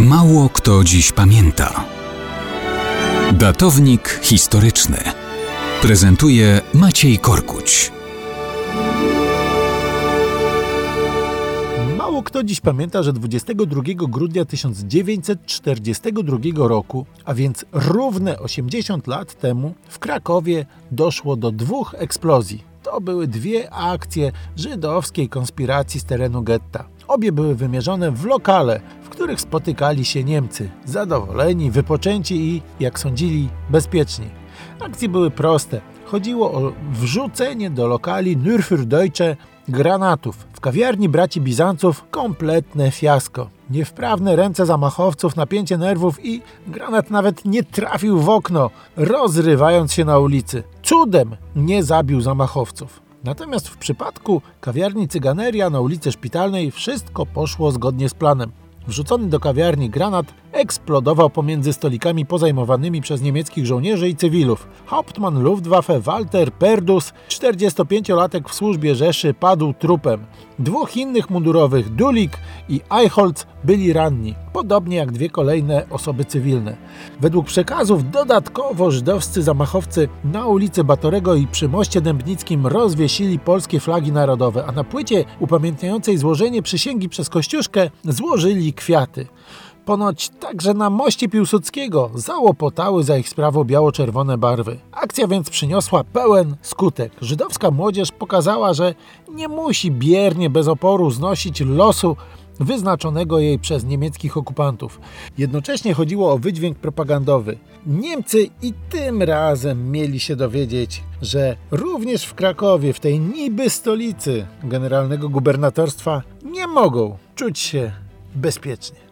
Mało kto dziś pamięta. Datownik historyczny prezentuje Maciej Korkuć. Mało kto dziś pamięta, że 22 grudnia 1942 roku, a więc równe 80 lat temu, w Krakowie doszło do dwóch eksplozji. To były dwie akcje żydowskiej konspiracji z terenu getta. Obie były wymierzone w lokale, w których spotykali się Niemcy, zadowoleni, wypoczęci i, jak sądzili, bezpieczni. Akcje były proste. Chodziło o wrzucenie do lokali Nürferdeutsche granatów. W kawiarni braci Bizanców kompletne fiasko. Niewprawne ręce zamachowców, napięcie nerwów i granat nawet nie trafił w okno, rozrywając się na ulicy. Cudem nie zabił zamachowców. Natomiast w przypadku kawiarni Cyganeria na ulicy Szpitalnej wszystko poszło zgodnie z planem. Wrzucony do kawiarni granat eksplodował pomiędzy stolikami pozajmowanymi przez niemieckich żołnierzy i cywilów. Hauptmann Luftwaffe Walter Perdus, 45-latek w służbie Rzeszy, padł trupem. Dwóch innych mundurowych, Dulik i Eichholz, byli ranni, podobnie jak dwie kolejne osoby cywilne. Według przekazów dodatkowo żydowscy zamachowcy na ulicy Batorego i przy moście Dębnickim rozwiesili polskie flagi narodowe, a na płycie upamiętniającej złożenie przysięgi przez Kościuszkę złożyli kwiaty. Ponoć także na moście Piłsudskiego załopotały za ich sprawą biało-czerwone barwy. Akcja więc przyniosła pełen skutek. Żydowska młodzież pokazała, że nie musi biernie, bez oporu znosić losu wyznaczonego jej przez niemieckich okupantów. Jednocześnie chodziło o wydźwięk propagandowy. Niemcy i tym razem mieli się dowiedzieć, że również w Krakowie, w tej niby stolicy generalnego gubernatorstwa, nie mogą czuć się bezpiecznie.